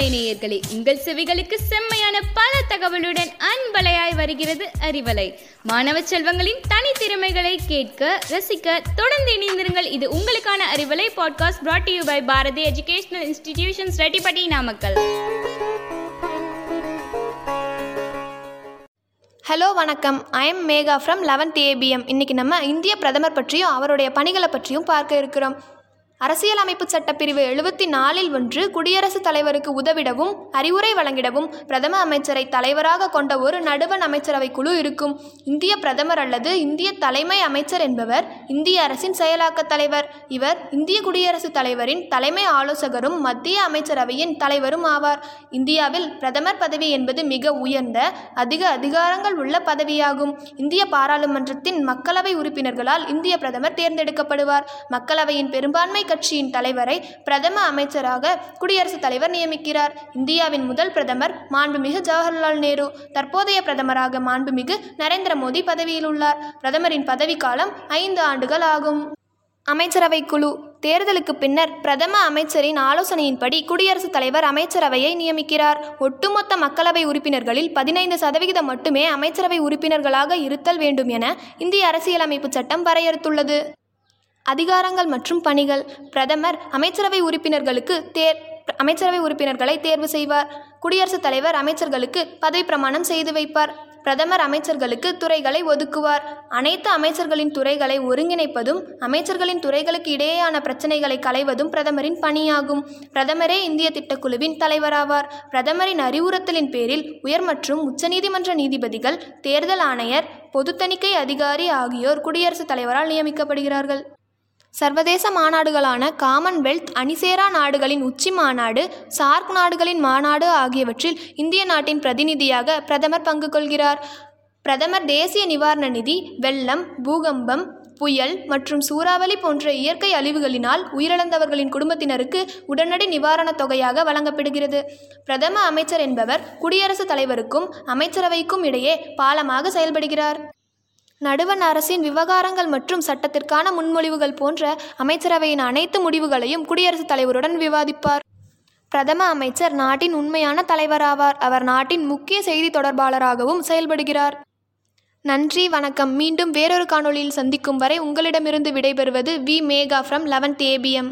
அறிவலை நேயர்களே உங்கள் செவிகளுக்கு செம்மையான பல தகவலுடன் அன்பலையாய் வருகிறது அறிவலை. மாணவ செல்வங்களின் தனித்திறமைகளை கேட்க ரசிக்க தொடர்ந்து இணைந்திருங்கள். இது உங்களுக்கான Arivalai podcast brought you by Bharathi educational institutions Rettipatti Namakkal. Hello வணக்கம். I am Megha from eleventh ABM இன்றைக்கி நம்ம இந்திய பிரதமர் பற்றியும் அவருடைய பணிகளை பற்றியும் பார்க்க இருக்கிறோம். அரசியலமைப்பு சட்டப்பிரிவு எழுபத்தி நாலில் ஒன்று குடியரசுத் தலைவருக்கு உதவிடவும் அறிவுரை வழங்கிடவும் பிரதம அமைச்சரை தலைவராக கொண்ட ஒரு நடுவண் அமைச்சரவை குழு இருக்கும். இந்திய பிரதமர் அல்லது இந்திய தலைமை அமைச்சர் என்பவர் இந்திய அரசின் செயலாக்க தலைவர். இவர் இந்திய குடியரசுத் தலைவரின் தலைமை ஆலோசகரும் மத்திய அமைச்சரவையின் தலைவரும் ஆவார். இந்தியாவில் பிரதமர் பதவி என்பது மிக உயர்ந்த அதிக அதிகாரங்கள் உள்ள பதவியாகும். இந்திய பாராளுமன்றத்தின் மக்களவை உறுப்பினர்களால் இந்திய பிரதமர் தேர்ந்தெடுக்கப்படுவார். மக்களவையின் பெரும்பான்மை கட்சியின் தலைவரை பிரதம அமைச்சராக குடியரசுத் தலைவர் நியமிக்கிறார். இந்தியாவின் முதல் பிரதமர் மாண்புமிகு ஜவஹர்லால் நேரு. தற்போதைய பிரதமராக மாண்புமிகு நரேந்திர மோடி பதவியில் உள்ளார். பிரதமரின் பதவிக்காலம் ஐந்து ஆண்டுகள் ஆகும். அமைச்சரவை குழு தேர்தலுக்கு பின்னர் பிரதம அமைச்சரின் ஆலோசனையின்படி குடியரசுத் தலைவர் அமைச்சரவையை நியமிக்கிறார். ஒட்டுமொத்த மக்களவை உறுப்பினர்களில் பதினைந்து சதவிகிதம் மட்டுமே அமைச்சரவை உறுப்பினர்களாக இருத்தல் வேண்டும் என இந்திய அரசியலமைப்பு சட்டம் வரையறுத்துள்ளது. அதிகாரங்கள் மற்றும் பணிகள். பிரதமர் அமைச்சரவை உறுப்பினர்களுக்கு தேர் அமைச்சரவை உறுப்பினர்களை தேர்வு செய்வார். குடியரசுத் தலைவர் அமைச்சர்களுக்கு பதவி பிரமாணம் செய்து வைப்பார். பிரதமர் அமைச்சர்களுக்கு துறைகளை ஒதுக்குவார். அனைத்து அமைச்சர்களின் துறைகளை ஒருங்கிணைப்பதும் அமைச்சர்களின் துறைகளுக்கு இடையேயான பிரச்சனைகளை களைவதும் பிரதமரின் பணியாகும். பிரதமரே இந்திய திட்டக்குழுவின் தலைவராவார். பிரதமரின் அறிவுறுத்தலின் பேரில் உயர் மற்றும் உச்சநீதிமன்ற நீதிபதிகள் தேர்தல் ஆணையர் பொது தணிக்கை அதிகாரி ஆகியோர் குடியரசுத் தலைவரால் நியமிக்கப்படுகிறார்கள். சர்வதேச மாநாடுகளான காமன்வெல்த் அணிசேரா நாடுகளின் உச்சி மாநாடு சார்க் நாடுகளின் மாநாடு ஆகியவற்றில் இந்திய நாட்டின் பிரதிநிதியாக பிரதமர் பங்கு கொள்கிறார். பிரதமர் தேசிய நிவாரண நிதி வெள்ளம் பூகம்பம் புயல் மற்றும் சூறாவளி போன்ற இயற்கை அழிவுகளினால் உயிரிழந்தவர்களின் குடும்பத்தினருக்கு உடனடி நிவாரணத் தொகையாக வழங்கப்படுகிறது. பிரதம அமைச்சர் என்பவர் குடியரசுத் தலைவருக்கும் அமைச்சரவைக்கும் இடையே பாலமாக செயல்படுகிறார். நடுவண் அரசின் விவகாரங்கள் மற்றும் சட்டத்திற்கான முன்மொழிவுகள் போன்ற அமைச்சரவையின் அனைத்து முடிவுகளையும் குடியரசுத் தலைவருடன் விவாதிப்பார். பிரதம அமைச்சர் நாட்டின் உண்மையான தலைவராவார் அவர் நாட்டின் முக்கிய செய்தி தொடர்பாளராகவும் செயல்படுகிறார். நன்றி வணக்கம். மீண்டும் வேறொரு காணொளியில் சந்திக்கும் வரை உங்களிடமிருந்து விடைபெறுவது V. Megha from eleventh ABM